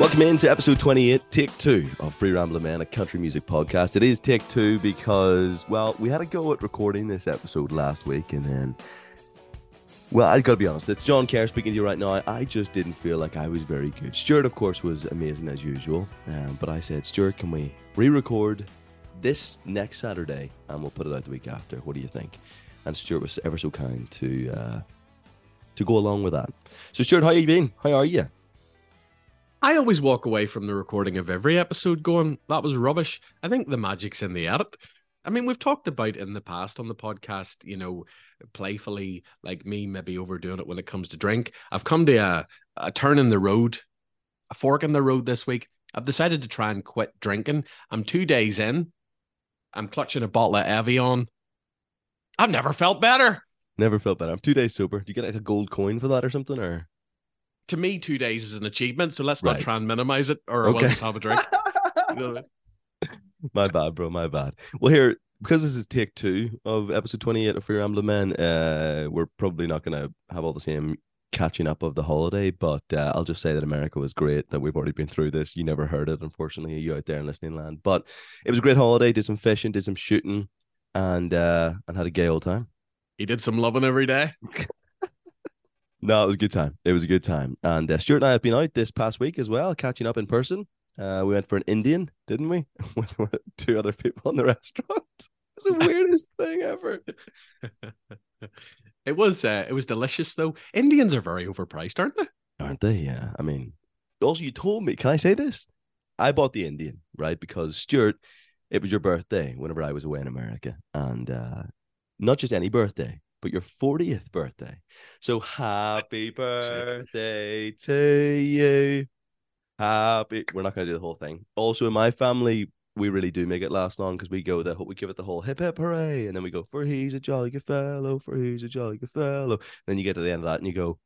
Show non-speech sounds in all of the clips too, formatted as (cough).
Welcome into episode 28, take two of Free Rambling Man, a country music podcast. It is take two because, well, we had a go at recording this episode last week and then, well, I gotta be honest, it's John Kerr speaking to you right now. I just didn't feel like I was very good. Stuart, of course, was amazing as usual, um, but I said, Stuart, can we re record this next Saturday and we'll put it out the week after? What do you think? And Stuart was ever so kind to, uh, to go along with that. So, Stuart, how you been? How are you? I always walk away from the recording of every episode going, that was rubbish. I think the magic's in the edit. I mean, we've talked about in the past on the podcast, you know, playfully, like me maybe overdoing it when it comes to drink. I've come to a, a turn in the road, a fork in the road this week. I've decided to try and quit drinking. I'm two days in. I'm clutching a bottle of Evian. I've never felt better. Never felt better. I'm two days sober. Do you get like a gold coin for that or something? Or to me, two days is an achievement. So let's Right. not try and minimize it, or Okay. we'll just have a drink. (laughs) You know I mean? my bad, bro. My bad. Well, here because this is take two of episode 28 of Free Rambling Men, uh, we're probably not going to have all the same catching up of the holiday, but uh, I'll just say that America was great. That we've already been through this. You never heard it, unfortunately, you out there in listening land. But it was a great holiday. Did some fishing, did some shooting, and uh, and had a gay old time. He did some loving every day. (laughs) No, it was a good time. It was a good time. And uh, Stuart and I have been out this past week as well, catching up in person. Uh, we went for an Indian, didn't we? (laughs) With two other people in the (laughs) restaurant. It's the (laughs) weirdest thing ever. it was uh, it was delicious though. Indians are very overpriced, aren't they? Aren't they? Yeah. I mean, also, you told me, can I say this? I bought the Indian, right? Because Stuart, it was your birthday whenever I was away in America. And uh, not just any birthday, but your 40th birthday. So happy birthday to you. Happy. We're not going to do the whole thing. Also, in my family, we really do make it last long because we go the we give it the whole hip hip hooray, and then we go for he's a jolly good fellow, for he's a jolly good fellow. Then you get to the end of that and you go,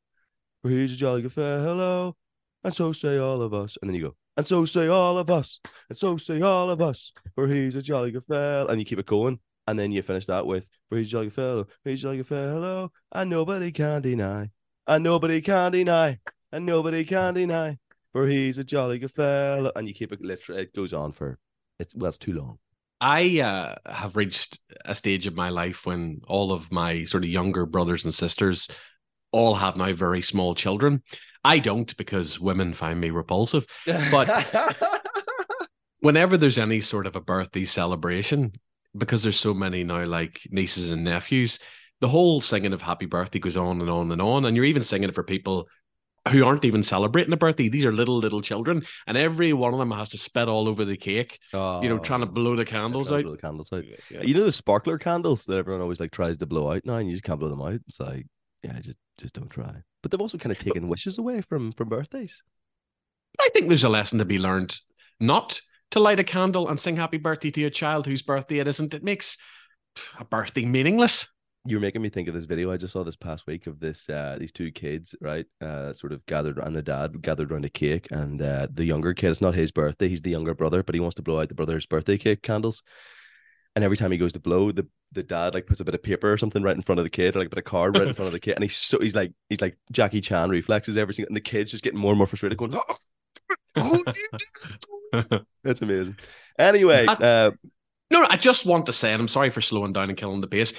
for he's a jolly good fellow, and so say all of us. And then you go, and so say all of us, and so say all of us, for he's a jolly good fellow, and you keep it going. And then you finish that with, for he's a jolly good fellow, for he's a jolly good fellow, and nobody can deny, and nobody can deny, and nobody can deny, for he's a jolly good fellow. And you keep it literally, it goes on for, it's well, it's too long. I uh, have reached a stage of my life when all of my sort of younger brothers and sisters all have now very small children. I don't because women find me repulsive. But (laughs) whenever there's any sort of a birthday celebration, because there's so many now, like nieces and nephews, the whole singing of happy birthday goes on and on and on. And you're even singing it for people who aren't even celebrating a birthday. These are little, little children. And every one of them has to spit all over the cake, you know, oh. trying to blow the candles out. blow the candles out. You know the sparkler candles that everyone always like tries to blow out now, and you just can't blow them out. It's like, yeah, just just don't try. But they've also kind of (laughs) taken wishes away from from birthdays. I think there's a lesson to be learned not to light a candle and sing happy birthday to a child whose birthday it isn't. It makes a birthday meaningless. You're making me think of this video I just saw this past week of this uh these two kids, right? Uh sort of gathered around the dad gathered around a cake and uh the younger kid, it's not his birthday, he's the younger brother, but he wants to blow out the brother's birthday cake candles. And every time he goes to blow, the the dad like puts a bit of paper or something right in front of the kid, or like a bit of card right in front of the kid, and he's so he's like he's like Jackie Chan reflexes every single, and the kid's just getting more and more frustrated, going, "Oh, (laughs) That's amazing. Anyway, I- uh, No, no, I just want to say, and I'm sorry for slowing down and killing the pace.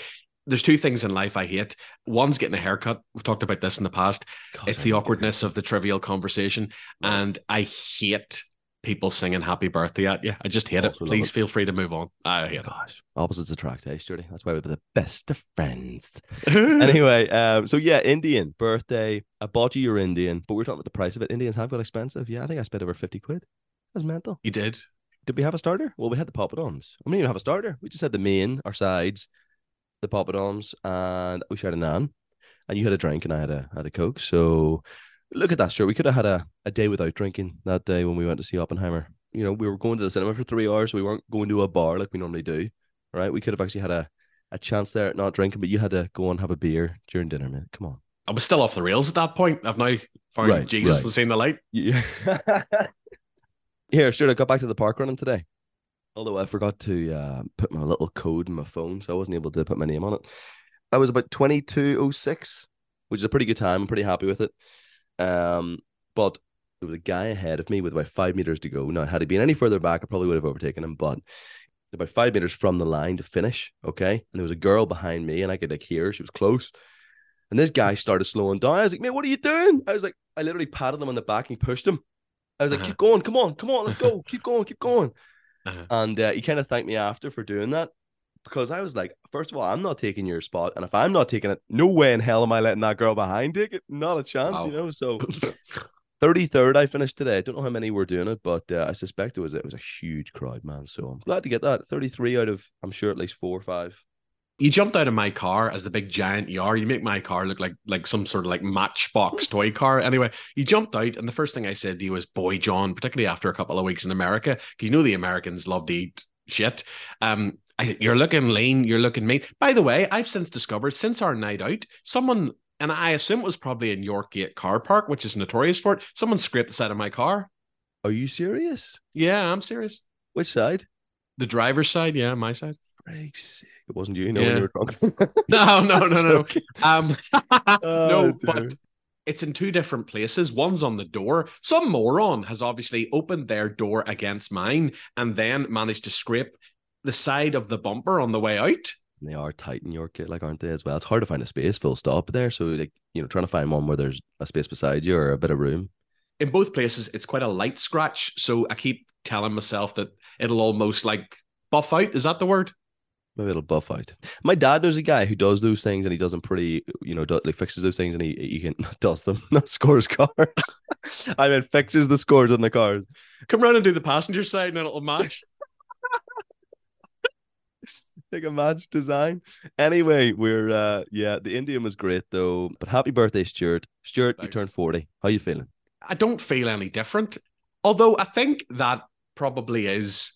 There's two things in life I hate. One's getting a haircut. We've talked about this in the past. God, it's I the hate awkwardness of the trivial conversation. Right. And I hate people singing happy birthday at you. I just hate it. Also love Please it. feel free to move on. I hate Gosh, opposites attract, eh, Stuarty? That's why we're the best of friends. (laughs) anyway, um, so yeah, Indian birthday. I bought you your Indian, but we're talking about the price of it. Indians have got expensive. Yeah, I think I spent over fifty quid. That's mental. you did. Did we have a starter? Well, we had the poppadoms. I mean, you have a starter. We just had the main, our sides, the poppadoms, and we shared a naan. And you had a drink, and I had a had a coke. So look at that, sure. We could have had a, a day without drinking that day when we went to see Oppenheimer. You know, we were going to the cinema for three hours. We weren't going to a bar like we normally do. Right? We could have actually had a, a chance there at not drinking, but you had to go and have a beer during dinner, man. Come on. I was still off the rails at that point. I've now found Right, Jesus right. and seen the light. (laughs) Yeah. Here, sure. I got back to the park running today. Although I forgot to uh, put my little code in my phone, so I wasn't able to put my name on it. I was about twenty two oh six, which is a pretty good time. I'm pretty happy with it. Um, but there was a guy ahead of me with about five meters to go. Now, had he been any further back, I probably would have overtaken him, but about five meters from the line to finish. Okay. And there was a girl behind me, and I could like hear her. She was close. And this guy started slowing down. I was like, man, what are you doing? I was like, I literally patted him on the back and pushed him. I was like, Uh-huh. keep going, come on, come on, let's go, keep going, keep (laughs) going. Uh-huh. And uh, he kind of thanked me after for doing that because I was like, first of all, I'm not taking your spot. And if I'm not taking it, no way in hell am I letting that girl behind take it. Not a chance, you know? So (laughs) 33rd I finished today. I don't know how many were doing it, but uh, I suspect it was it was a huge crowd, man. So I'm glad to get that. 33 out of I'm sure at least four or five. you jumped out of my car as the big giant you are. You make my car look like like some sort of like matchbox toy car. Anyway, you jumped out, and the first thing I said to you was, "Boy, John," particularly after a couple of weeks in America, because you know the Americans love to eat shit. Um, I, you're looking lean. You're looking mean. By the way, I've since discovered since our night out, someone. And I assume it was probably in Yorkgate Car Park, which is notorious for it. Someone scraped the side of my car. Are you serious? Yeah, I'm serious. Which side? The driver's side, yeah, my side. It wasn't you, no, Yeah. when you were drunk. (laughs) No, no, no, no. (laughs) Um, (laughs) Oh, no, dear. but it's in two different places. One's on the door. Some moron has obviously opened their door against mine and then managed to scrape the side of the bumper on the way out. And They are tight in your kit, like aren't they as well? It's hard to find a space full stop there. So like you know, trying to find one where there's a space beside you or a bit of room. In both places, it's quite a light scratch. So I keep telling myself that it'll almost like buff out. Is that the word? Maybe it'll buff out. My dad knows a guy who does those things and he does them pretty, you know, do, like fixes those things and he, he can (laughs) does them, (laughs) not scores cars. (laughs) I mean, fixes the scores on the cars. Come round and do the passenger side and it'll match. Like a match design. Anyway, we're uh yeah, the Indian was great though. But happy birthday, Stuart. Stuart, you turned 40. How you feeling? I don't feel any different. Although I think that probably is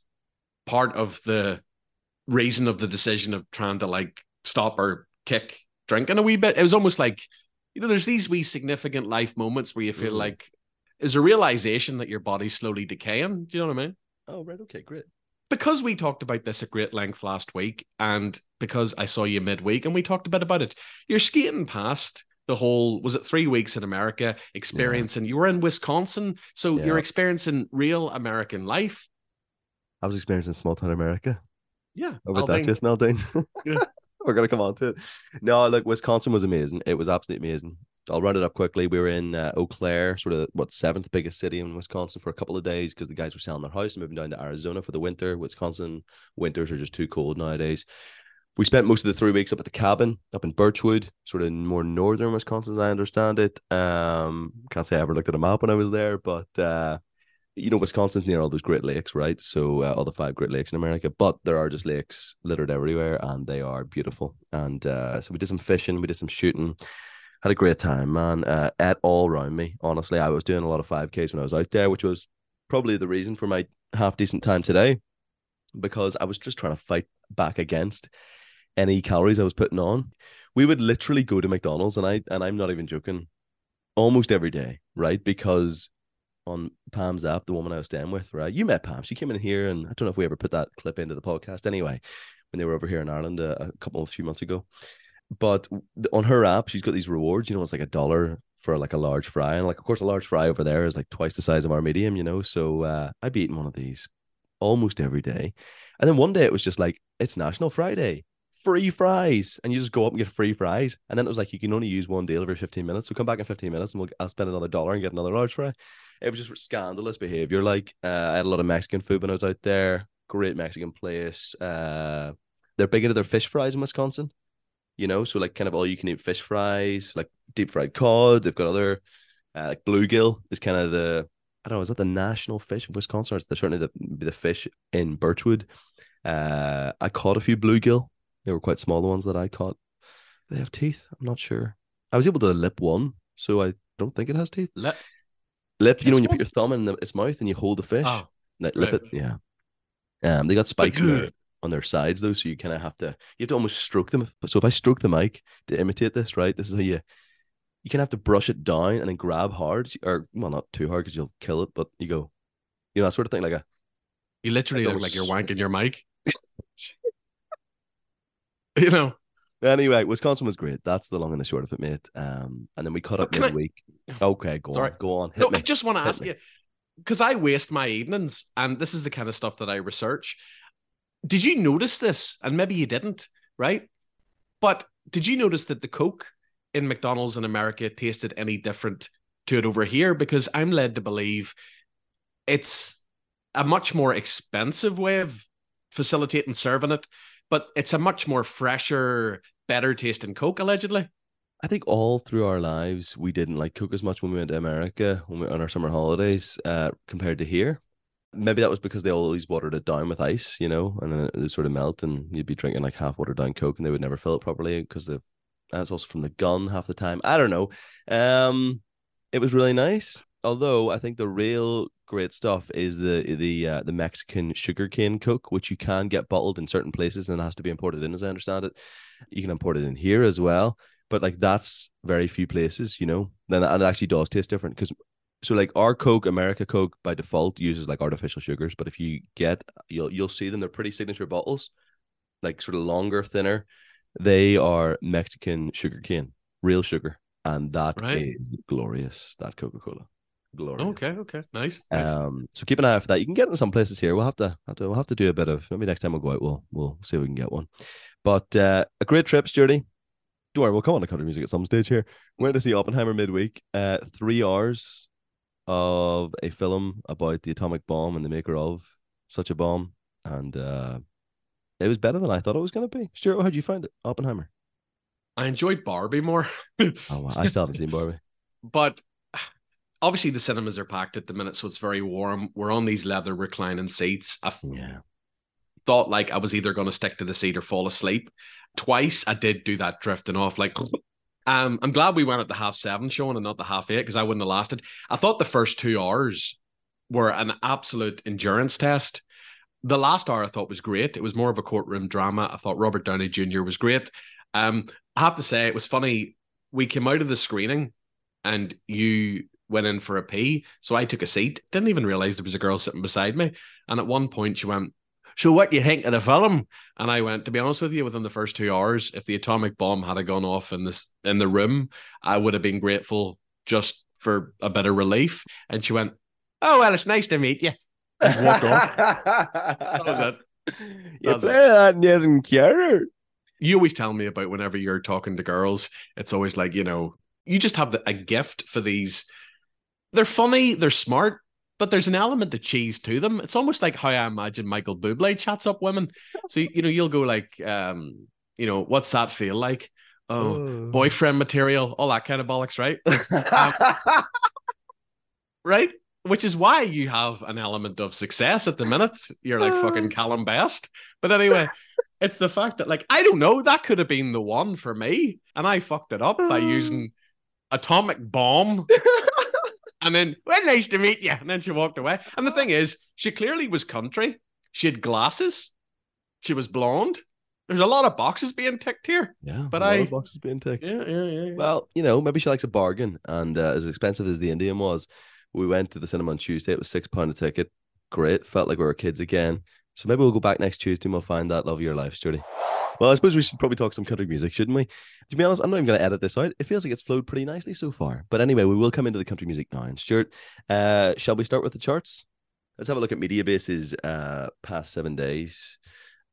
part of the reason of the decision of trying to like stop or kick drinking a wee bit. It was almost like, you know, there's these wee significant life moments where you feel Mhm. like is a realization that your body's slowly decaying. Do you know what I mean? Oh, right, okay, great. Because we talked about this at great length last week, and because I saw you midweek and we talked a bit about it, you're skating past the whole was it three weeks in America experiencing you were in Wisconsin, so Yeah. you're experiencing real American life. I was experiencing small town America. Yeah. How about that. Jason Aldean? Yeah. (laughs) We're gonna come on to it. No, look, Wisconsin was amazing. It was absolutely amazing. I'll round it up quickly. We were in uh, Eau Claire, sort of what seventh biggest city in Wisconsin for a couple of days because the guys were selling their house and moving down to Arizona for the winter. Wisconsin winters are just too cold nowadays. We spent most of the three weeks up at the cabin up in Birchwood, sort of more northern Wisconsin, as I understand it. Um, can't say I ever looked at a map when I was there, but uh, you know, Wisconsin's near all those Great Lakes, right? So uh, all the five Great Lakes in America, but there are just lakes littered everywhere, and they are beautiful. And uh, so we did some fishing, we did some shooting, had a great time, man. Uh, at all around me, honestly, I was doing a lot of five Ks when I was out there, which was probably the reason for my half decent time today, because I was just trying to fight back against any calories I was putting on. We would literally go to McDonald's, and I and I'm not even joking, almost every day, right? Because on Pam's app, the woman I was staying with, right? You met Pam. She came in here, and I don't know if we ever put that clip into the podcast anyway, when they were over here in Ireland a, a couple of few months ago. But on her app, she's got these rewards. You know, it's like a dollar for like a large fry, and like of course, a large fry over there is like twice the size of our medium. You know, so uh, I'd be eating one of these almost every day. And then one day it was just like it's National Friday, free fries, and you just go up and get free fries. And then it was like you can only use one deal every fifteen minutes. So come back in fifteen minutes, and we'll I'll spend another dollar and get another large fry. It was just scandalous behavior. Like uh, I had a lot of Mexican food when I was out there. Great Mexican place. Uh, they're big into their fish fries in Wisconsin. You know, so like kind of all you can eat fish fries, like deep fried cod. They've got other uh, like bluegill is kind of the I don't know, is that the national fish of Wisconsin? Or it's the, certainly the the fish in Birchwood. Uh, I caught a few bluegill. They were quite small, the ones that I caught. They have teeth? I'm not sure. I was able to lip one, so I don't think it has teeth. Let, Lip, you know, when you put your thumb in the, its mouth and you hold the fish, oh, lip right. it, yeah. Um, they got spikes in their, on their sides though, so you kind of have to you have to almost stroke them. So if I stroke the mic to imitate this, right, this is how you you kind of have to brush it down and then grab hard, or well, not too hard because you'll kill it, but you go, you know, that sort of thing, like a you literally Like look like you're wanking your mic. (laughs) you know, Anyway, Wisconsin was great. That's the long and the short of it, mate. Um, and then we cut up can I- Okay, go Sorry. on, go on. Hit No, me. I just want to ask me. you because I waste my evenings, and this is the kind of stuff that I research. Did you notice this? And maybe you didn't, right? But did you notice that the Coke in McDonald's in America tasted any different to it over here? Because I'm led to believe it's a much more expensive way of facilitating serving it, but it's a much more fresher, better tasting Coke, allegedly. I think all through our lives, we didn't like Coke as much when we went to America when we on our summer holidays uh, compared to here. Maybe that was because they always watered it down with ice, you know, and then it would sort of melt, and you'd be drinking like half watered down Coke, and they would never fill it properly because the that's also from the gun half the time. I don't know. Um, it was really nice. Although I think the real great stuff is the the uh, the Mexican sugarcane Coke, which you can get bottled in certain places and it has to be imported in, as I understand it. You can import it in here as well, but like that's very few places, you know. Then and it actually does taste different because so like our Coke, America Coke by default uses like artificial sugars, but if you get you'll you'll see them, they're pretty signature bottles, like sort of longer, thinner. They are Mexican sugar cane, real sugar, and that is Right. glorious. That Coca Cola, glorious. Okay, okay, nice. nice. Um, so keep an eye out for that. You can get it in some places here. We'll have to, have to we'll have to do a bit of maybe next time we'll go out. We'll we'll see if we can get one. But uh, a great trip, Sturdy. Don't worry, we'll come on to country music at some stage here. Went to see Oppenheimer midweek. Uh, three hours of a film about the atomic bomb and the maker of such a bomb, and uh, it was better than I thought it was going to be. Stuart, how'd you find it, Oppenheimer? I enjoyed Barbie more. (laughs) Oh, wow. I still haven't seen Barbie. (laughs) but obviously the cinemas are packed at the minute, so it's very warm. We're on these leather reclining seats. I f- Yeah. thought like I was either going to stick to the seat or fall asleep. Twice I did do that drifting off. Like, (laughs) um, I'm glad we went at the half seven showing and not the half eight because I wouldn't have lasted. I thought the first two hours were an absolute endurance test. The last hour I thought was great. It was more of a courtroom drama. I thought Robert Downey Jr. was great. Um, I have to say it was funny. We came out of the screening and you went in for a pee. So I took a seat. Didn't even realize there was a girl sitting beside me. And at one point she went, So what do you think of the film? And I went, to be honest with you, within the first two hours, if the atomic bomb had gone off in this in the room, I would have been grateful just for a bit of relief. And she went, Oh well, it's nice to meet you. And walked off. That was it. (laughs) You That's it. that and you didn't care. you always tell me about whenever you're talking to girls, it's always like, you know, you just have the, a gift for these. They're funny, they're smart, but there's an element of cheese to them. It's almost like how I imagine Michael Bublé chats up women. So, you know, you'll go like, um, you know, what's that feel like? Oh, boyfriend material, all that kind of bollocks, right? (laughs) Right? Which is why you have an element of success at the minute. You're like fucking (laughs) Calum Best. But anyway, it's the fact that, like, I don't know, that could have been the one for me. And I fucked it up by (sighs) using atomic bomb. (laughs) and then, well, nice to meet you. And then she walked away. And the thing is, she clearly was country. She had glasses. She was blonde. There's a lot of boxes being ticked here. yeah, But a lot I- of boxes being ticked. Yeah, yeah, yeah. yeah. Well, you know, maybe she likes a bargain, and uh, as expensive as the Indian was, we went to the cinema on Tuesday. It was six pound a ticket. Great, felt like we were kids again. So maybe we'll go back next Tuesday and we'll find that love of your life, Sturdy. Well, I suppose we should probably talk some country music, shouldn't we? To be honest, I'm not even going to edit this out. It feels like it's flowed pretty nicely so far. But anyway, we will come into the country music now. And Stuart, uh, shall we start with the charts? Let's have a look at Mediabase's uh, past seven days.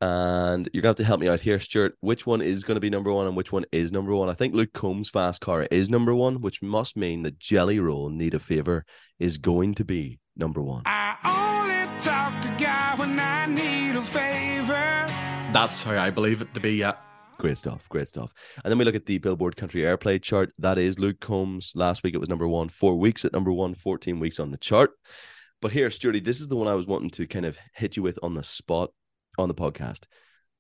And you're going to have to help me out here, Stuart. Which one is going to be number one and which one is number one? I think Luke Combs' Fast Car is number one, which must mean that Jelly Roll Need a Favor is going to be number one. Only That's how I believe it to be. Yeah. Great stuff, great stuff. And then we look at the Billboard Country Airplay chart. That is Luke Combs. Last week it was number one, four weeks at number one, 14 weeks on the chart. But here, Sturdy, this is the one I was wanting to kind of hit you with on the spot on the podcast.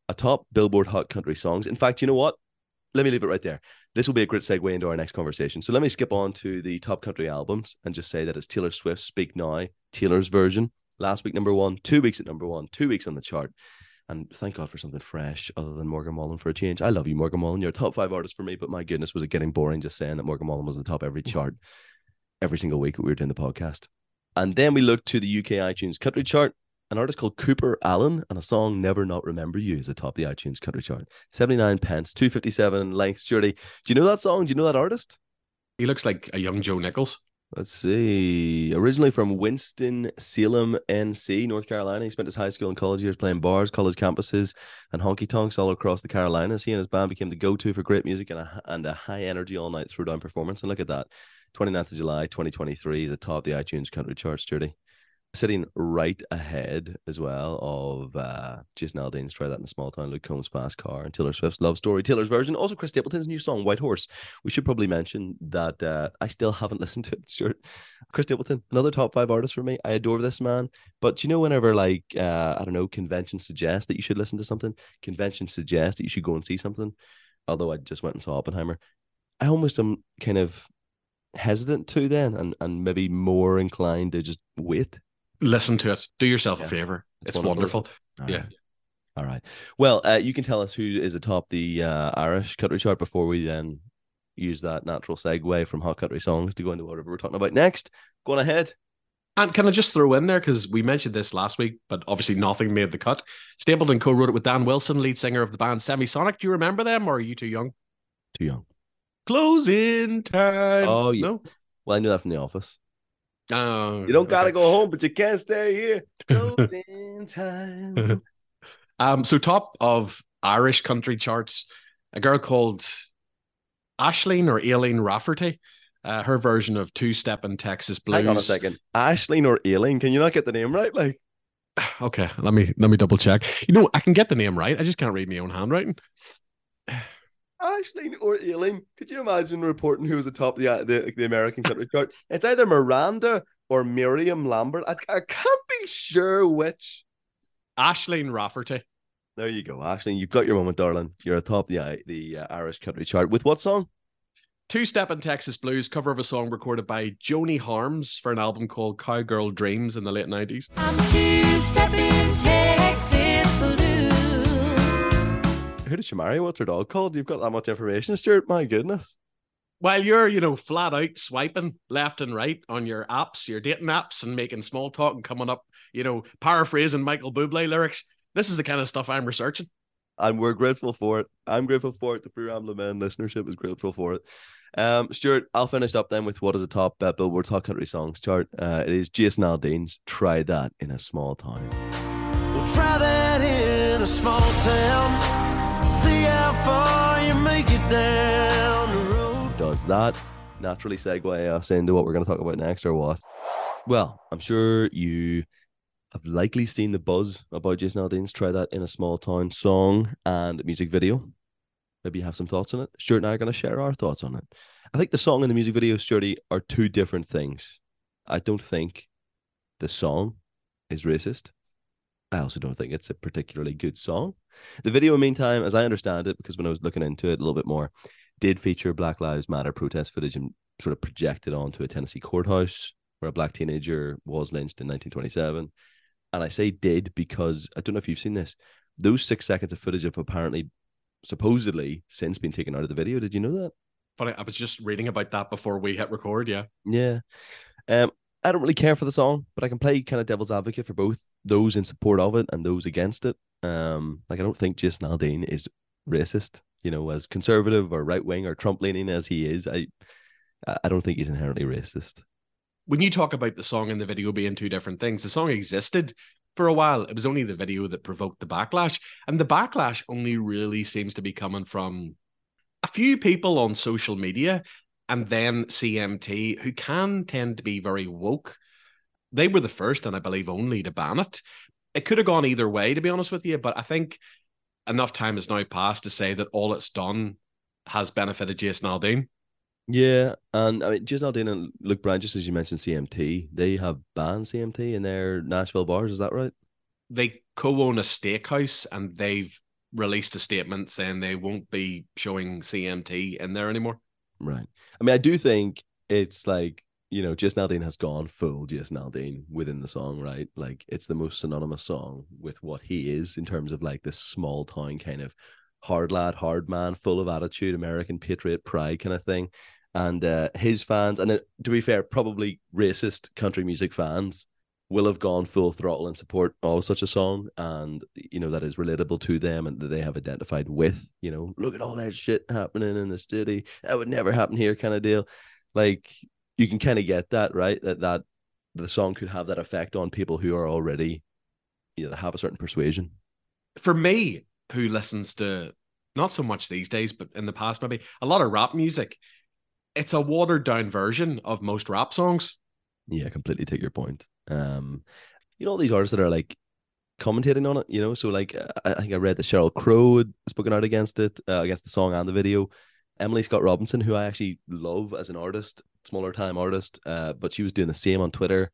A top Billboard Hot Country Songs. In fact, you know what? Let me leave it right there. This will be a great segue into our next conversation. So let me skip on to the top country albums and just say that it's Taylor Swift's Speak Now, Taylor's version. Last week, number one, two weeks at number one, two weeks on the chart. And thank God for something fresh other than Morgan Wallen for a change. I love you, Morgan Wallen. You're a top five artist for me, but my goodness, was it getting boring just saying that Morgan Wallen was the top every mm. chart every single week that we were doing the podcast. And then we looked to the UK iTunes country chart. an artist called Cooper Alan and a song Never Not Remember You is atop the iTunes country chart. 79 pence, 257 length, Sturdy. Do you know that song? Do you know that artist? He looks like a young Joe Nichols. Let's see. Originally from Winston Salem, NC, North Carolina. He spent his high school and college years playing bars, college campuses, and honky tonks all across the Carolinas. He and his band became the go to for great music and a, and a high energy all night throwdown performance. And look at that 29th of July, 2023 is atop the iTunes country charts, Sturdy sitting right ahead as well of uh, Jason Aldean's Try That in a Small Town, Luke Combs' Fast Car, and Taylor Swift's Love Story, Taylor's version. Also, Chris Stapleton's new song, White Horse. We should probably mention that uh, I still haven't (laughs) listened to it. Chris Stapleton, another top five artist for me. I adore this man. But you know, whenever, like, uh, I don't know, convention suggests that you should listen to something, convention suggests that you should go and see something, although I just went and saw Oppenheimer, I almost am kind of hesitant to then and, and maybe more inclined to just wait listen to it. Do yourself Yeah. a favor. It's It's, wonderful. wonderful. Yeah. right. All right. Well, uh, you can tell us who is atop the uh, Irish country chart before we then use that natural segue from hot country songs to go into whatever we're talking about next. Go on ahead. And can I just throw in there because we mentioned this last week, but obviously nothing made the cut. Stapleton co-wrote it with Dan Wilson, lead singer of the band Semisonic. Do you remember them, or are you too young? Too young. Closing time. Oh, yeah. no. Well, I knew that from The Office. Oh, You don't gotta okay. go home, but you can't stay here. (laughs) Closing time. (laughs) Um, so top of Irish country charts, a girl called Ashleen or Aileen Rafferty. Uh, her version of Two Step in Texas Blues. Hang on a second. Ashleen or Aileen? Can you not get the name right? Like, (sighs) Okay, let me let me double check. You know, I can get the name right. I just can't read my own handwriting. Ashleen or Aileen? Could you imagine reporting who was atop the the, the American (laughs) country chart? It's either Miranda or Miriam Lambert. I, I can't be sure which. Ashleen Rafferty. There you go, Ashleen. You've got your moment, darling. You're atop the I- the uh, Irish country chart with what song? Two Step in Texas Blues, cover of a song recorded by Joni Harms for an album called Cowgirl Dreams in the late 90s. Who did she marry? What's her dog called? You've got that much information, Stuart. My goodness. While you're, you know, flat out swiping left and right on your apps, your dating apps, and making small talk and coming up, you know, paraphrasing Michael Bublé lyrics, this is the kind of stuff I'm researching. and we're grateful for it. I'm grateful for it. The Free Rambling Men listenership is grateful for it. Um, Stuart, I'll finish up then with what is a top uh, Billboard Hot Country Songs chart. Uh, it is Jason Aldean's "Try That in a Small Town." We'll try that in a small town. Does that naturally segue us into what we're going to talk about next, or what? Well, I'm sure you have likely seen the buzz about Jason Aldean's "Try That in a Small Town" song and music video. Maybe you have some thoughts on it. Stuart and I are going to share our thoughts on it. I think the song and the music video, Sturdy, are two different things. I don't think the song is racist. I also don't think it's a particularly good song. The video, meantime, as I understand it, because when I was looking into it a little bit more, did feature Black Lives Matter protest footage and sort of projected onto a Tennessee courthouse where a black teenager was lynched in 1927. And I say did because I don't know if you've seen this. Those six seconds of footage have apparently, supposedly, since been taken out of the video. Did you know that? Funny, I was just reading about that before we hit record. Yeah. Yeah. Um, I don't really care for the song, but I can play kind of devil's advocate for both those in support of it and those against it. Um, like I don't think Jason Aldean is racist, you know, as conservative or right wing or Trump leaning as he is. I I don't think he's inherently racist. When you talk about the song and the video being two different things, the song existed for a while. It was only the video that provoked the backlash. And the backlash only really seems to be coming from a few people on social media and then CMT who can tend to be very woke. They were the first and I believe only to ban it. It could have gone either way, to be honest with you, but I think enough time has now passed to say that all it's done has benefited Jason Aldean. Yeah, and I mean Jason Aldean and Luke Bryan, just as you mentioned CMT, they have banned CMT in their Nashville bars. Is that right? they co-own a steakhouse and they've released a statement saying they won't be showing CMT in there anymore. Right. I mean, I do think it's like, you know, Jason Aldean has gone full Jason Aldean within the song, right? Like it's the most synonymous song with what he is in terms of like this small town kind of hard lad, hard man, full of attitude, American patriot pride kind of thing. And uh, his fans, and then to be fair, probably racist country music fans will have gone full throttle in support of such a song and you know that is relatable to them and that they have identified with you know look at all that shit happening in the city that would never happen here kind of deal like you can kind of get that right that that the song could have that effect on people who are already you know have a certain persuasion For me, who listens to not so much these days, but in the past maybe a lot of rap music, it's a watered down version of most rap songs. Yeah, completely take your point. Um, you know all these artists that are like commentating on it. You know, so like I think I read that Sheryl Crow had spoken out against it, uh, against the song and the video. Emily Scott Robinson, who I actually love as an artist, smaller time artist, uh, but she was doing the same on Twitter.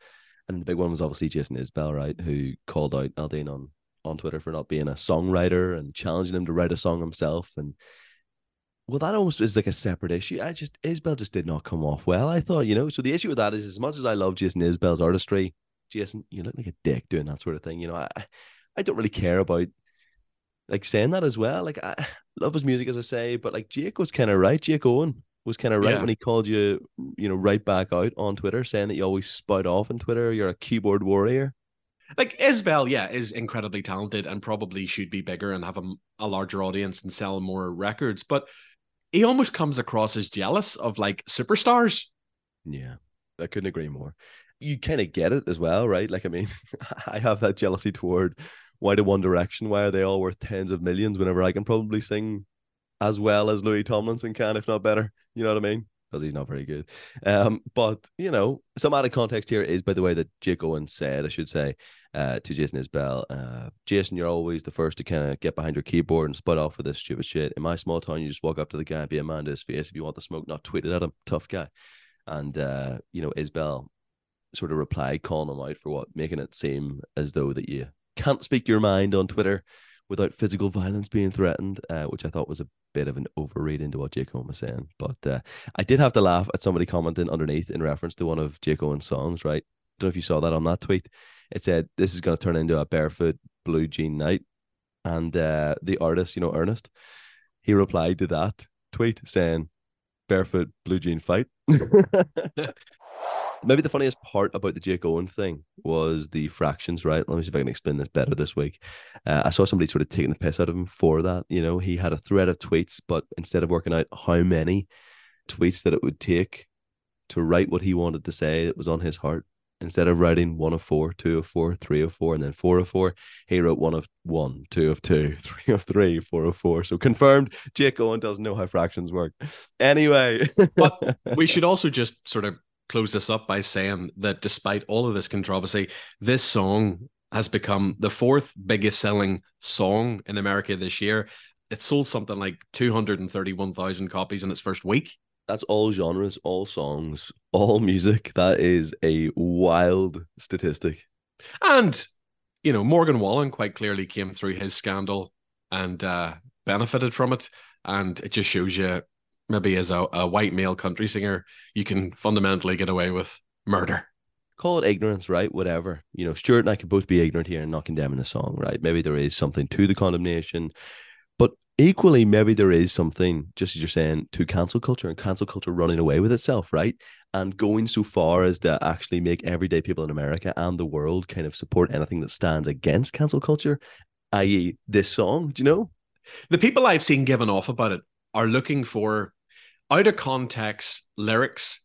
And the big one was obviously Jason Isbell, right, who called out Aldean on on Twitter for not being a songwriter and challenging him to write a song himself. And well, that almost is like a separate issue. I just Isbell just did not come off well. I thought, you know. So the issue with that is, as much as I love Jason Isbell's artistry, Jason, you look like a dick doing that sort of thing. You know, I I don't really care about like saying that as well. Like I love his music, as I say, but like Jake was kind of right. Jake Owen was kind of right Yeah. when he called you, you know, right back out on Twitter, saying that you always spout off on Twitter. You're a keyboard warrior. Like Isbell, yeah, is incredibly talented and probably should be bigger and have a, a larger audience and sell more records. But he almost comes across as jealous of like superstars. Yeah, I couldn't agree more. You kind of get it as well, right? Like, I mean, (laughs) I have that jealousy toward why do One Direction? Why are they all worth tens of millions whenever I can probably sing as well as Louis Tomlinson can, if not better? You know what I mean? Because he's not very good. Um, but you know, some added context here is by the way that Jake Owen said, I should say, uh, to Jason Isbell, uh, Jason, you're always the first to kind of get behind your keyboard and spud off with this stupid shit. In my small town, you just walk up to the guy and be a man to his face if you want the smoke, not tweet it at him. Tough guy. And uh, you know, Isbell sort of reply calling him out for what, making it seem as though that you can't speak your mind on Twitter without physical violence being threatened, uh, which I thought was a bit of an overread into what Jake Owen was saying. But uh, I did have to laugh at somebody commenting underneath in reference to one of Jake Owen's songs, right? Don't know if you saw that on that tweet. It said, This is going to turn into a barefoot blue jean night. And uh, the artist, you know, Ernest, he replied to that tweet saying, Barefoot blue jean fight. (laughs) (laughs) Maybe the funniest part about the Jake Owen thing was the fractions, right? Let me see if I can explain this better this week. Uh, I saw somebody sort of taking the piss out of him for that. You know, he had a thread of tweets, but instead of working out how many tweets that it would take to write what he wanted to say that was on his heart, instead of writing one of four, two of four, three of four, and then four of four, he wrote one of one, two of two, (laughs) three of three, four of four. So confirmed, Jake Owen doesn't know how fractions work. Anyway, But we (laughs) should also just sort of close this up by saying that despite all of this controversy, this song has become the fourth biggest selling song in America this year. It sold something like 231,000 copies in its first week. that's all genres, all songs, all music. That is a wild statistic. And, you know, Morgan Wallen quite clearly came through his scandal and uh, benefited from it. And it just shows you maybe as a, a white male country singer, you can fundamentally get away with murder. Call it ignorance, right? Whatever. You know, Stuart and I could both be ignorant here and not condemning the song, right? Maybe there is something to the condemnation, but equally, maybe there is something, just as you're saying, to cancel culture and cancel culture running away with itself, right? And going so far as to actually make everyday people in America and the world kind of support anything that stands against cancel culture, i.e., this song. Do you know? the people I've seen given off about it are looking for out of context lyrics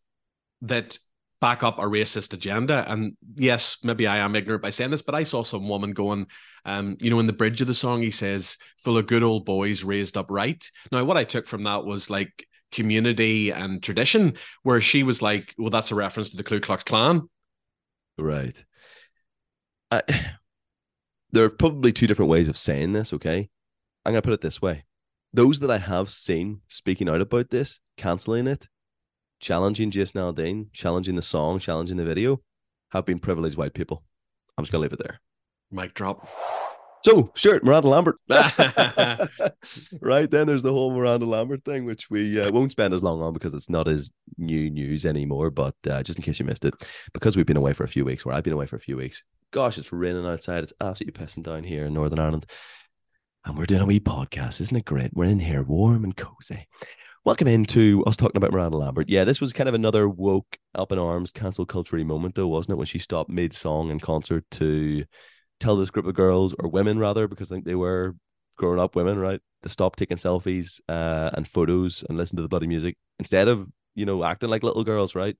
that back up a racist agenda. And yes, maybe I am ignorant by saying this, but I saw some woman going, um, you know, in the bridge of the song, he says, full of good old boys raised up right. Now, what I took from that was like community and tradition, where she was like, well, that's a reference to the Ku Klux Klan. Right. I, (sighs) there are probably two different ways of saying this, okay? I'm going to put it this way. Those that I have seen speaking out about this, cancelling it, challenging Jason Aldean, challenging the song, challenging the video, have been privileged white people. I'm just going to leave it there. Mic drop. So, sure, Miranda Lambert. (laughs) (laughs) right then, there's the whole Miranda Lambert thing, which we uh, won't spend as long on because it's not as new news anymore. But uh, just in case you missed it, because we've been away for a few weeks, or I've been away for a few weeks. Gosh, it's raining outside. It's absolutely pissing down here in Northern Ireland, and we're doing a wee podcast. Isn't it great? We're in here, warm and cozy. Welcome into us talking about Miranda Lambert. Yeah, this was kind of another woke, up in arms, cancel culture moment, though, wasn't it? When she stopped mid song and concert to tell this group of girls, or women rather, because I think they were grown up women, right, to stop taking selfies uh, and photos and listen to the bloody music instead of, you know, acting like little girls, right?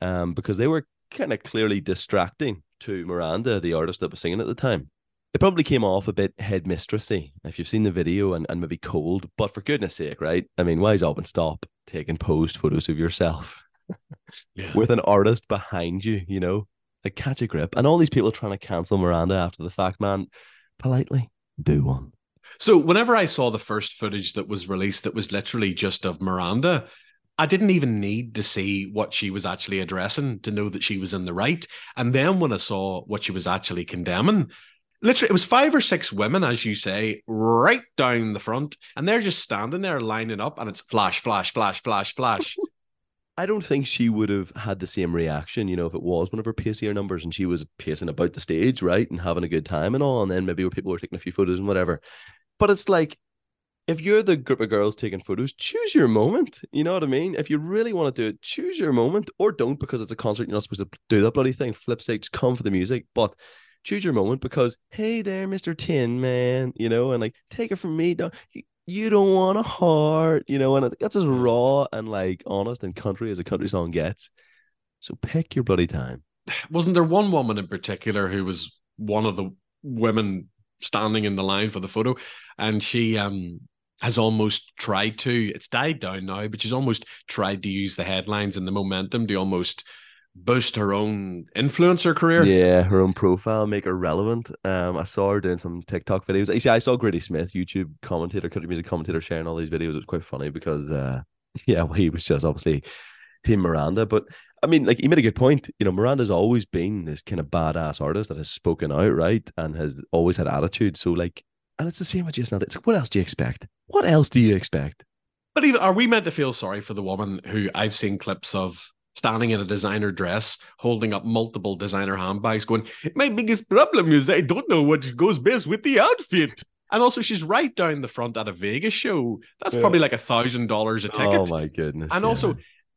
Um, because they were kind of clearly distracting to Miranda, the artist that was singing at the time. It probably came off a bit headmistressy if you've seen the video and, and maybe cold, but for goodness sake, right? I mean, why is and stop taking posed photos of yourself (laughs) Yeah. with an artist behind you, you know? Like catch a grip. And all these people trying to cancel Miranda after the fact, man, politely do one. So whenever I saw the first footage that was released that was literally just of Miranda, I didn't even need to see what she was actually addressing to know that she was in the right. And then when I saw what she was actually condemning, literally it was five or six women, as you say, right down the front, and they're just standing there lining up, and it's flash, flash, flash, flash, flash. (laughs) I don't think she would have had the same reaction, you know, if it was one of her pacier numbers and she was pacing about the stage, right, and having a good time and all, and then maybe where people were taking a few photos and whatever. But it's like, if you're the group of girls taking photos, choose your moment. You know what I mean? If you really want to do it, choose your moment, or don't because it's a concert. You're not supposed to do that bloody thing. Flip side, just come for the music, but choose your moment because hey there, Mister Tin Man, you know, and like take it from me, don't you, you don't want a heart, you know, and that's as raw and like honest and country as a country song gets. So pick your bloody time. (sighs) Wasn't there one woman in particular who was one of the women standing in the line for the photo, and she um has almost tried to. It's died down now, but she's almost tried to use the headlines and the momentum to almost boost her own influencer career. Yeah, her own profile, make her relevant. Um, I saw her doing some TikTok videos. You see, I saw Grady Smith, YouTube commentator, country music commentator, sharing all these videos. It was quite funny because, uh, (laughs) yeah, well, he was just obviously Team Miranda. But I mean, like, he made a good point. You know, Miranda's always been this kind of badass artist that has spoken out, right, and has always had attitude. So, like, and it's the same with Jason. It's like, what else do you expect? What else do you expect? But even are we meant to feel sorry for the woman who I've seen clips of standing in a designer dress, holding up multiple designer handbags, going, My biggest problem is I don't know what goes best with the outfit. And also she's right down the front at a Vegas show. That's Yeah. probably like a thousand dollars a oh ticket. Oh my goodness! and yeah. also,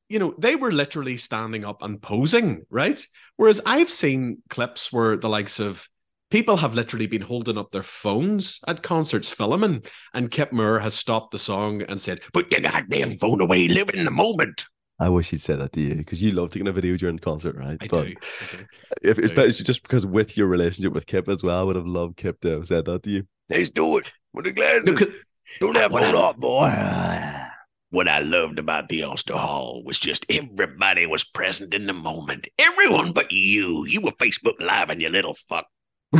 you know, they were literally standing up and posing, right? Whereas I've seen clips where the likes of people have literally been holding up their phones at concerts filming, and Kip Moore has stopped the song and said, Put your goddamn phone away, live in the moment. I wish he'd said that to you because you love taking a video during the concert, right? I But do. I do. If it's do. better, just because with your relationship with Kip as well, I would have loved Kip to have said that to you. Let's do it with the glasses. No, 'cause Don't have what phone up, boy. (sighs) What I loved about the Ulster Hall was just everybody was present in the moment. Everyone but you. You were Facebook Live and you little fuck. (laughs)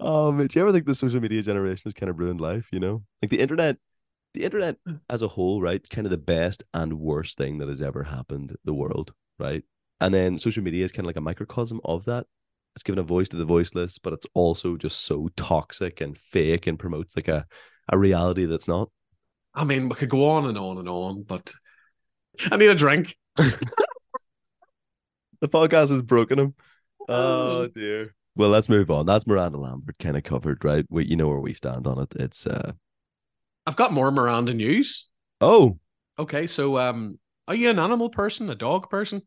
Oh, man, do you ever think the social media generation has kind of ruined life? You know, like the internet, the internet as a whole, right? Kind of the best and worst thing that has ever happened the world, right? And then social media is kind of like a microcosm of that. It's given a voice to the voiceless, but it's also just so toxic and fake and promotes like a, a reality that's not. I mean, we could go on and on and on, but I need a drink. (laughs) (laughs) The podcast has broken him. Oh dear. Well, let's move on. That's Miranda Lambert kind of covered, right? We, you know where we stand on it. It's uh I've got more Miranda news. oh, Okay, so um, are you an animal person, a dog person?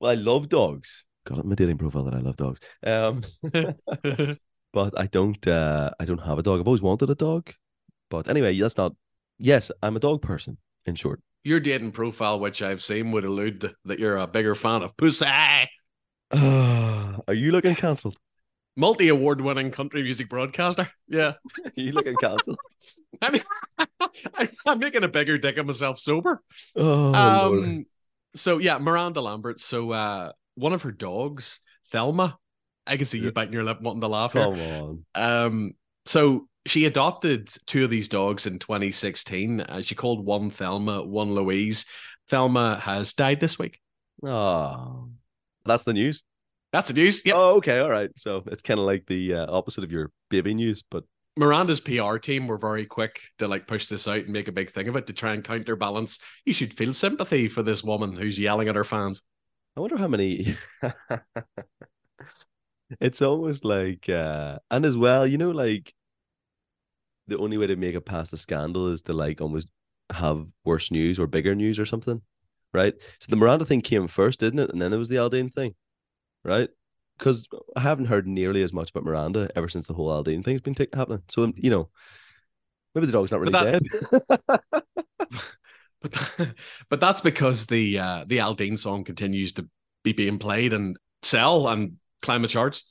well, I love dogs. Got it in my dating profile that I love dogs. Um, (laughs) but I don't. uh I don't have a dog. I've always wanted a dog, but anyway, that's not. Yes, I'm a dog person. In short, Your dating profile, which I've seen, would allude that you're a bigger fan of pussy. (sighs) are you looking cancelled? Multi award winning country music broadcaster. Yeah. (laughs) You looking cancelled? (laughs) I mean, (laughs) I'm making a bigger dick of myself sober. Oh, Lord. Um, so yeah, Miranda Lambert. So uh, one of her dogs, Thelma. I can see you biting your lip, wanting to laugh here. come on. Um, so she adopted two of these dogs in 2016. Uh, she called one Thelma, one Louise. Thelma has died this week. Oh, that's the news. That's the news. Yep. Oh, okay, all right. So it's kind of like the uh, opposite of your baby news, but Miranda's PR team were very quick to like push this out and make a big thing of it to try and counterbalance. You should feel sympathy for this woman who's yelling at her fans. I wonder how many. (laughs) it's almost like, uh, and as well, you know, like the only way to make it past the scandal is to like almost have worse news or bigger news or something, right? So the Miranda thing came first, didn't it? And then there was the Aldean thing, right? Because I haven't heard nearly as much about Miranda ever since the whole Aldean thing's been t- happening. So um, you know, maybe the dog's not really But dead. (laughs) But but that's because the uh, the Aldean song continues to be being played and sell and climb the charts.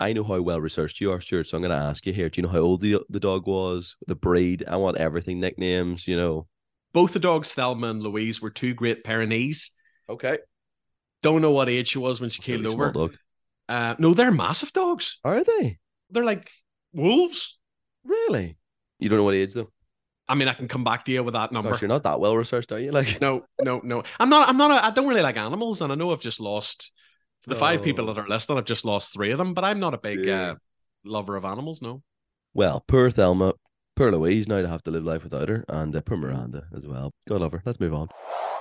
I know how well researched you are, Stuart. So I'm going to ask you here: Do you know how old the the dog was, the breed? I want everything, nicknames. You know. Both the dogs, Thelma and Louise, were two great Pyrenees. Okay. Don't know what age she was when she came Really over. Uh, no, they're massive dogs. Are they They're like wolves. really? You don't know what age though. I mean, I can come back to you with that number. Gosh, you're not that well researched, are you? Like, No, no, no. I'm not. I'm not. A, I don't really like animals, and I know I've just lost for the five people Oh. that are listening. I've just lost three of them, but I'm not a big Yeah. uh, lover of animals. No. well, poor Thelma, poor Louise now to have to live life without her, and uh, poor Miranda as well. God love her. Let's move on.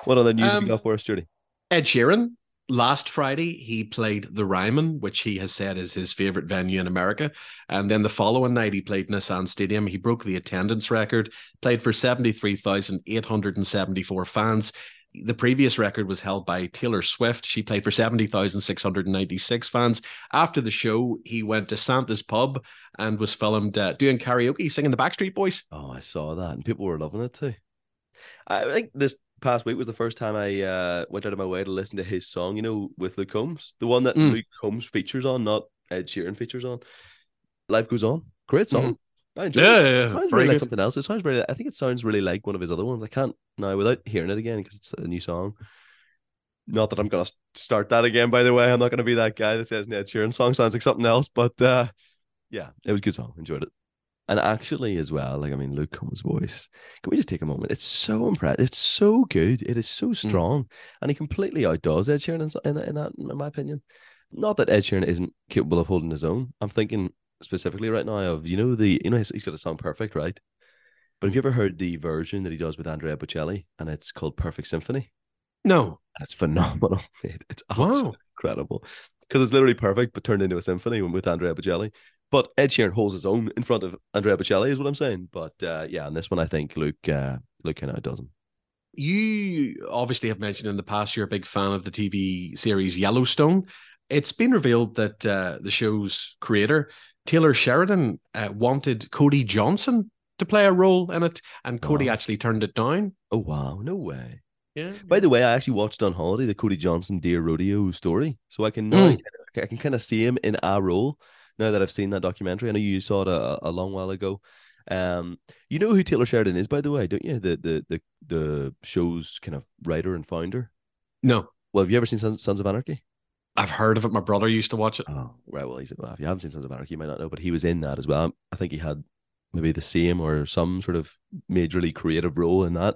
What other news have Um, you got for us, Judy? Ed Sheeran. Last Friday, he played the Ryman, which he has said is his favorite venue in America. And then the following night, he played Nissan Stadium. He broke the attendance record, played for 73,874 fans. The previous record was held by Taylor Swift. She played for 70,696 fans. After the show, he went to Santa's pub and was filmed uh, doing karaoke, singing the Backstreet Boys. Oh, I saw that, and people were loving it too. I think this past week was the first time I uh, went out of my way to listen to his song. You know, with Luke Combs, the one that Mm. Luke Combs features on, not Ed Sheeran features on. Life goes on. Great song. I enjoyed it. Yeah, It sounds really like something else. It sounds really. I think it sounds really like one of his other ones. I can't now without hearing it again because it's a new song. Not that I'm gonna start that again. By the way, I'm not gonna be that guy that says Ed Sheeran song sounds like something else. But uh, yeah, it was a good song. Enjoyed it. And actually, as well, like I mean, Luke Combs' voice. Can we just take a moment? It's so impressive. It's so good. It is so hmm. strong, and he completely outdoes Ed Sheeran in, in that. In that, in my opinion, not that Ed Sheeran isn't capable of holding his own. I'm thinking specifically right now of you know the you know he's, he's got a song perfect right, but have you ever heard the version that he does with Andrea Bocelli and it's called Perfect Symphony? No. It's phenomenal. (laughs) It, it's Wow. incredible because it's literally perfect, but turned into a symphony with Andrea Bocelli. But Ed Sheeran holds his own in front of Andrea Bocelli, is what I'm saying. But uh, yeah, and this one I think Luke uh, Luke kind of does him. You obviously have mentioned in the past you're a big fan of the TV series Yellowstone. It's been revealed that uh, the show's creator, Taylor Sheridan, uh, wanted Cody Johnson to play a role in it, and Cody Wow. actually turned it down. Oh wow, no way. Yeah. By the way, I actually watched on holiday the Cody Johnson Dear Rodeo story, so I can Mm. I can kind of see him in a role now that I've seen that documentary. I know you saw it a, a long while ago. Um, you know who Taylor Sheridan is, by the way, don't you? The the the the show's kind of writer and founder. no, Well, have you ever seen Sons, Sons of Anarchy? I've heard of it. My brother used to watch it. Oh, right. Well, he's well, if you haven't seen Sons of Anarchy, you might not know, but he was in that as well. I think he had maybe the same or some sort of majorly creative role in that.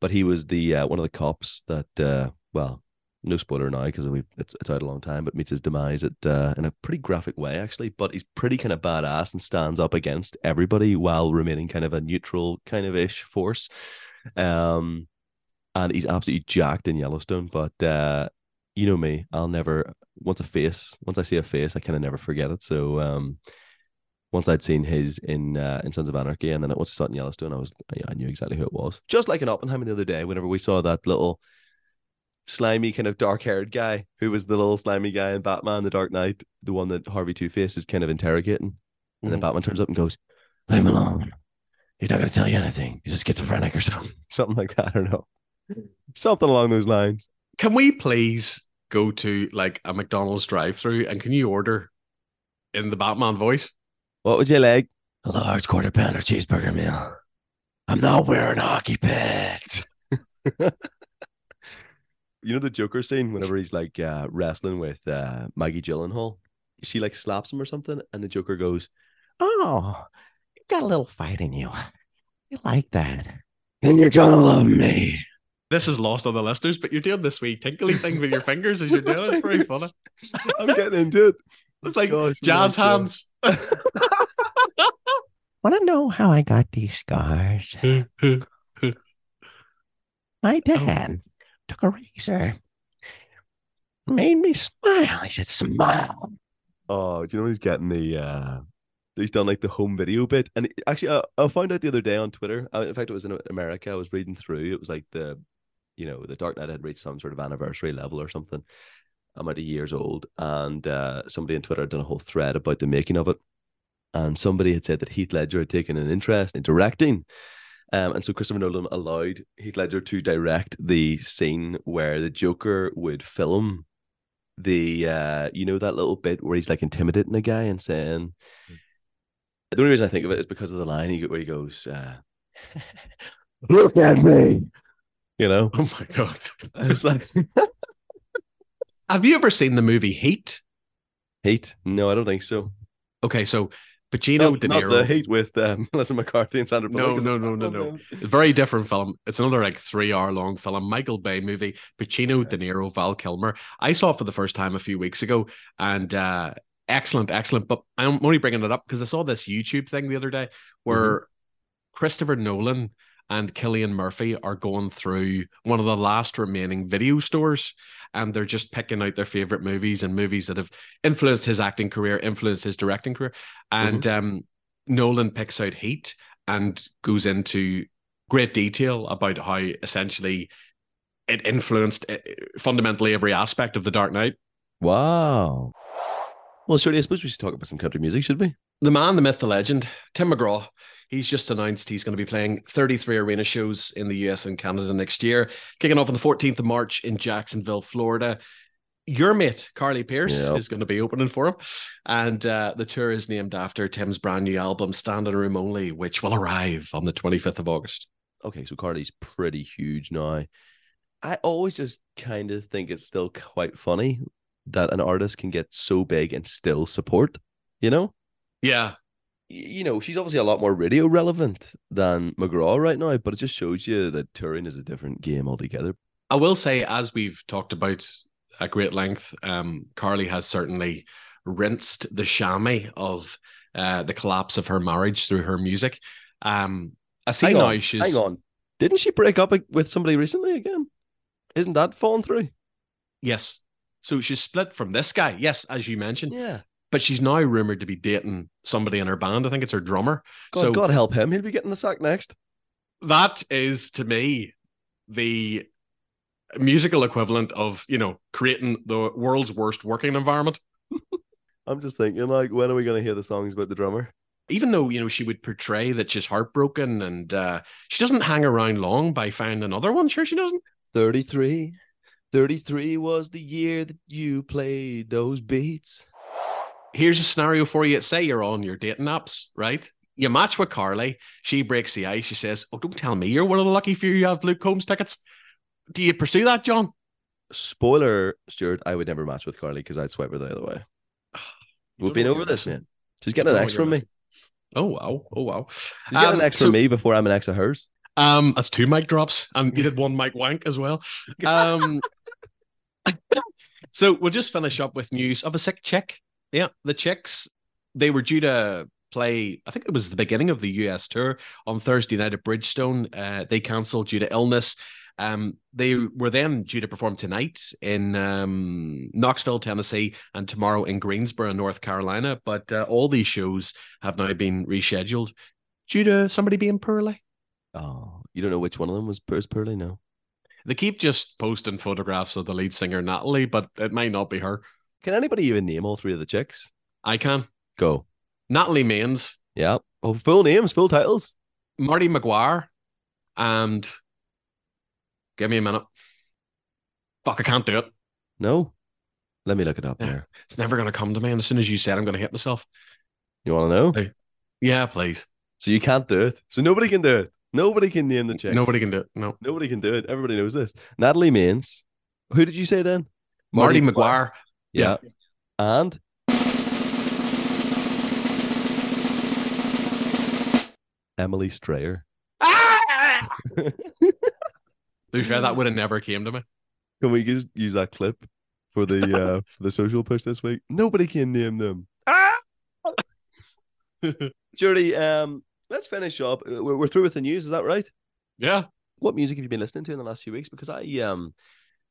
But he was the uh, one of the cops that, uh, well, no spoiler now because it's it's out a long time, but meets his demise at uh, in a pretty graphic way actually. But he's pretty kind of badass and stands up against everybody while remaining kind of a neutral kind of ish force. Um, and he's absolutely jacked in Yellowstone, but uh, you know me, I'll never once a face, once I see a face, I kind of never forget it. So um once I'd seen his in uh, in Sons of Anarchy, and then once I saw it in Yellowstone, I was I knew exactly who it was. Just like in Oppenheimer the other day, whenever we saw that little slimy kind of dark haired guy who was the little slimy guy in Batman: The Dark Knight, the one that Harvey Two Face is kind of interrogating, and then Mhm. Batman turns up and goes, "Leave him alone. He's not going to tell you anything. He's a schizophrenic or (laughs) something, something like that. I don't know, something along those lines." Can we please go to like a McDonald's drive-through and can you order in the Batman voice? What would you like? A large quarter pounder cheeseburger meal. I'm not wearing hockey pads. (laughs) you know the Joker scene whenever he's like uh, wrestling with uh, Maggie Gyllenhaal? She like slaps him or something, and the Joker goes, Oh, you got a little fight in you. You like that. Then you're gonna love me. This is lost on the listeners, but you're doing this wee tinkly thing with your fingers as you're doing it. It's very (laughs) funny. I'm getting into it. It's like Gosh, jazz hands. (laughs) (laughs) Want to know how I got these scars? My dad took a razor, made me smile. He said, "Smile." Oh, do you know he's getting the uh He's done like the home video bit, and actually, I, I found out the other day on Twitter. In fact, it was in America. I was reading through. It was like the, you know, the Dark Knight had reached some sort of anniversary level or something, amount of years old, and uh, somebody on Twitter had done a whole thread about the making of it, and somebody had said that Heath Ledger had taken an interest in directing. Um, and so Christopher Nolan allowed Heath Ledger to direct the scene where the Joker would film the uh you know that little bit where he's like intimidating a guy and saying the only reason I think of it is because of the line he where he goes uh (laughs) look at me. You know? Oh my god. (laughs) it's like (laughs) Have you ever seen the movie Heat? hate no I don't think so. Okay, so Pacino, no, De not the hate with um, (laughs) Melissa McCarthy and Sandra No, Bullock is no, no, no, Oh, no. Very different film. It's another like three hour long film. Michael Bay movie. Pacino, De Niro, Val Kilmer. I saw it for the first time a few weeks ago, and uh, excellent, excellent. But I'm only bringing it up because I saw this YouTube thing the other day where Christopher Nolan and Cillian Murphy are going through one of the last remaining video stores, and they're just picking out their favorite movies and movies that have influenced his acting career, influenced his directing career, and um, Nolan picks out Heat and goes into great detail about how essentially it influenced uh, fundamentally every aspect of the Dark Knight. wow well surely I suppose we should talk about some country music should we The man, the myth, the legend, Tim McGraw. He's just announced he's going to be playing 33 arena shows in the US and Canada next year, kicking off on the 14th of March in Jacksonville, Florida. Your mate, Carly Pearce, Yep. is going to be opening for him. And uh, the tour is named after Tim's brand new album, Standing Room Only, which will arrive on the 25th of August. okay, so Carly's pretty huge now. I always just kind of think it's still quite funny that an artist can get so big and still support, you know? Yeah. You know, she's obviously a lot more radio relevant than McGraw right now, but it just shows you that touring is a different game altogether. I will say, as we've talked about at great length, um, Carly has certainly rinsed the chamois of uh, the collapse of her marriage through her music. Um, I see hang now on, she's hang on. Didn't she break up with somebody recently again? Isn't that falling through? yes, so she's split from this guy. Yes, as you mentioned, Yeah. but she's now rumored to be dating somebody in her band. I think it's her drummer. God, so God help him. He'll be getting the sack next. that is to me the musical equivalent of you know creating the world's worst working environment. (laughs) I'm just thinking, like, when are we going to hear the songs about the drummer? even though you know she would portray that she's heartbroken and uh, she doesn't hang around long by finding another one. Sure, she doesn't. 33. 33 was the year that you played those beats. Here's a scenario for you. Say you're on your dating apps, right? You match with Carly. She breaks the ice. She says, "Oh, don't tell me you're one of the lucky few you have Luke Combs tickets." Do you pursue that, John? Spoiler, Stuart, I would never match with Carly because I'd swipe her the other way. (sighs) We've been over this, man. She's getting an Don't know ex what you're from me. Oh wow! Oh wow! She's getting Um, an ex so- from me before I'm an X of hers. Um, that's two mic drops, and you did one mic wank as well. (laughs) Um, so we'll just finish up with news of a sick chick. Yeah, the chicks they were due to play. I think it was the beginning of the US tour on Thursday night at Bridgestone. Uh, they cancelled due to illness. Um, they were then due to perform tonight in um, Knoxville, Tennessee, and tomorrow in Greensboro, North Carolina. But uh, all these shows have now been rescheduled due to somebody being poorly. Oh, you don't know which one of them was Purley? No. They keep just posting photographs of the lead singer Natalie, but it might not be her. Can anybody even name all three of the chicks? I can. Go. Natalie Maines, Yeah. Oh, full names, full titles. Martie Maguire, and give me a minute. Fuck, I can't do it. No. Let me look it up Yeah. there. It's never going to come to me. And as soon as you said, I'm going to hit myself. You want to know? Yeah, please. So you can't do it. So nobody can do it. Nobody can name the chicks. Nobody can do it. No. Nobody can do it. Everybody knows this. Natalie Maines. Who did you say then? Martie, Maguire. Yeah. And Emily Strayer. Ah! (laughs) to fair, that would have never came to me. Can we just use that clip for the uh for the social push this week? Nobody can name them. Ah! (laughs) Jordy, um, let's finish up. Uh, We're, we're through with the news, is that right? Yeah. What music have you been listening to in the last few weeks? Because I um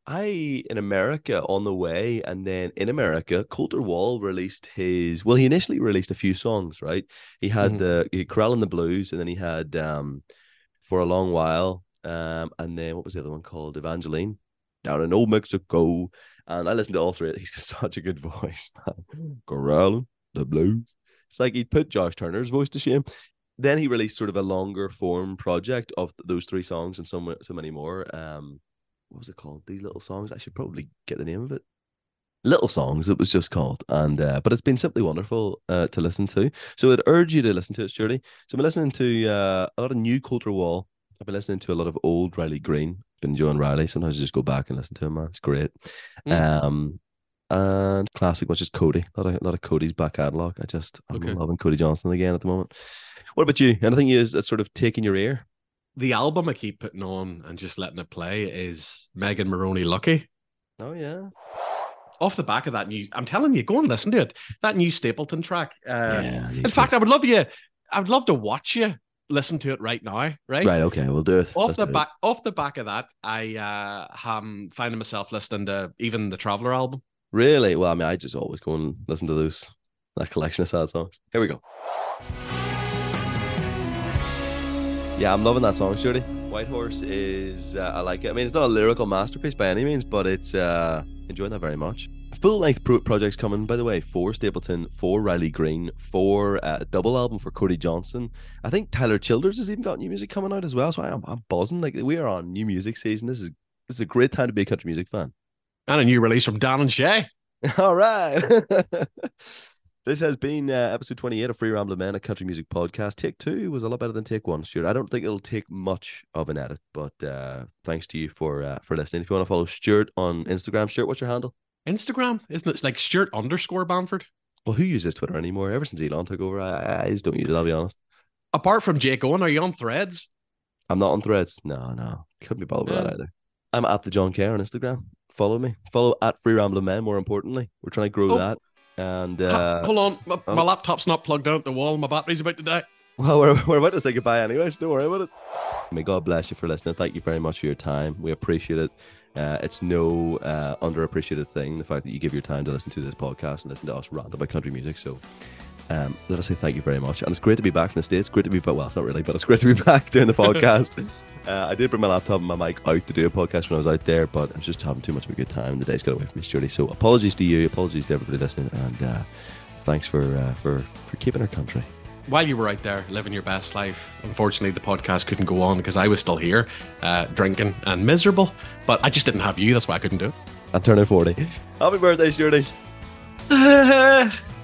I in America on the way, and then in America, Colter Wall released his. Well, he initially released a few songs, right? He had Mhm. the he had Corral and the Blues, and then he had um for a long while, um, and then what was the other one called? Evangeline, down in Old Mexico. And I listened to all three. (laughs) He's got such a good voice, man. Corral the Blues. It's like he put Josh Turner's voice to shame. Then he released sort of a longer form project of those three songs and so so many more. Um, what was it called? These little songs. I should probably get the name of it. Little songs. It was just called, and uh, but it's been simply wonderful uh, to listen to. So I'd urge you to listen to it, Shirley. So I've been listening to uh, a lot of new Colter Wall. I've been listening to a lot of old Riley Green. Been enjoying Riley. Sometimes I just go back and listen to him. Man, it's great. Mm. Um, and classic, which is Cody. A lot of a lot of Cody's back catalog. I just I'm Okay. loving Cody Johnson again at the moment. What about you? Anything you that's sort of taking your ear? The album I keep putting on and just letting it play is Megan Moroney Lucky. Oh yeah. Off the back of that new, I'm telling you, go and listen to it. That new Stapleton track. Uh, yeah. In fact, I would love you. I would love to watch you listen to it right now. Right. right. Okay, we'll do it. Off Let's the do it. back, off the back of that, I uh, am finding myself listening to even the Traveler album. Really? Well, I mean, I just always go and listen to those that collection of sad songs. Here we go. Yeah, I'm loving that song, Shirley. White Horse is uh, I like it. I mean, it's not a lyrical masterpiece by any means, but it's uh enjoying that very much. Full length pro- projects coming, by the way, for Stapleton, for Riley Green, for uh, a double album for Cody Johnson. I think Tyler Childers has even got new music coming out as well. So I'm, I'm buzzing. Like we are on new music season. This is this is a great time to be a country music fan. And a new release from Dan and Shay. (laughs) All right. (laughs) this has been uh, episode 28 of Free Rambling Men, a country music podcast. Take two was a lot better than take one, Stuart. I don't think it'll take much of an edit, but uh, thanks to you for uh, for listening. If you want to follow Stuart on Instagram, Stuart, what's your handle? Instagram, isn't it? It's like Stuart underscore Banford. Well, who uses Twitter anymore? Ever since Elon took over, I, I just don't use it, I'll be honest. Apart from Jake Owen, are you on threads? I'm not on threads. No, no. Couldn't be bothered with that either. I'm at the John Kerr on Instagram. Follow me. Follow at Free Rambling Men, more importantly. We're trying to grow Oh. that. And uh, Hold on, my, oh. my laptop's not plugged out at the wall. My battery's about to die. Well, we're, we're about to say goodbye anyway, so don't worry about it. May God bless you for listening. Thank you very much for your time. We appreciate it. Uh, it's no uh, underappreciated thing, the fact that you give your time to listen to this podcast and listen to us rant about country music. So um, let us say thank you very much. And it's great to be back in the States. Great to be back. Well, it's not really, but it's great to be (laughs) back doing the podcast. (laughs) uh, I did bring my laptop and my mic out to do a podcast when I was out there, but I'm just having too much of a good time. The day's got away from me, Shirley. So apologies to you. Apologies to everybody listening. And uh, thanks for, uh, for, for keeping our country. While you were out there living your best life, unfortunately, the podcast couldn't go on because I was still here, uh, drinking and miserable. But I just didn't have you. That's why I couldn't do it. I'm turning 40. Happy birthday, Shirley. (laughs)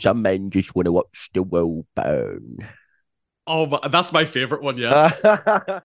Some men just want to watch the world burn. oh, that's my favorite one. Yeah. (laughs)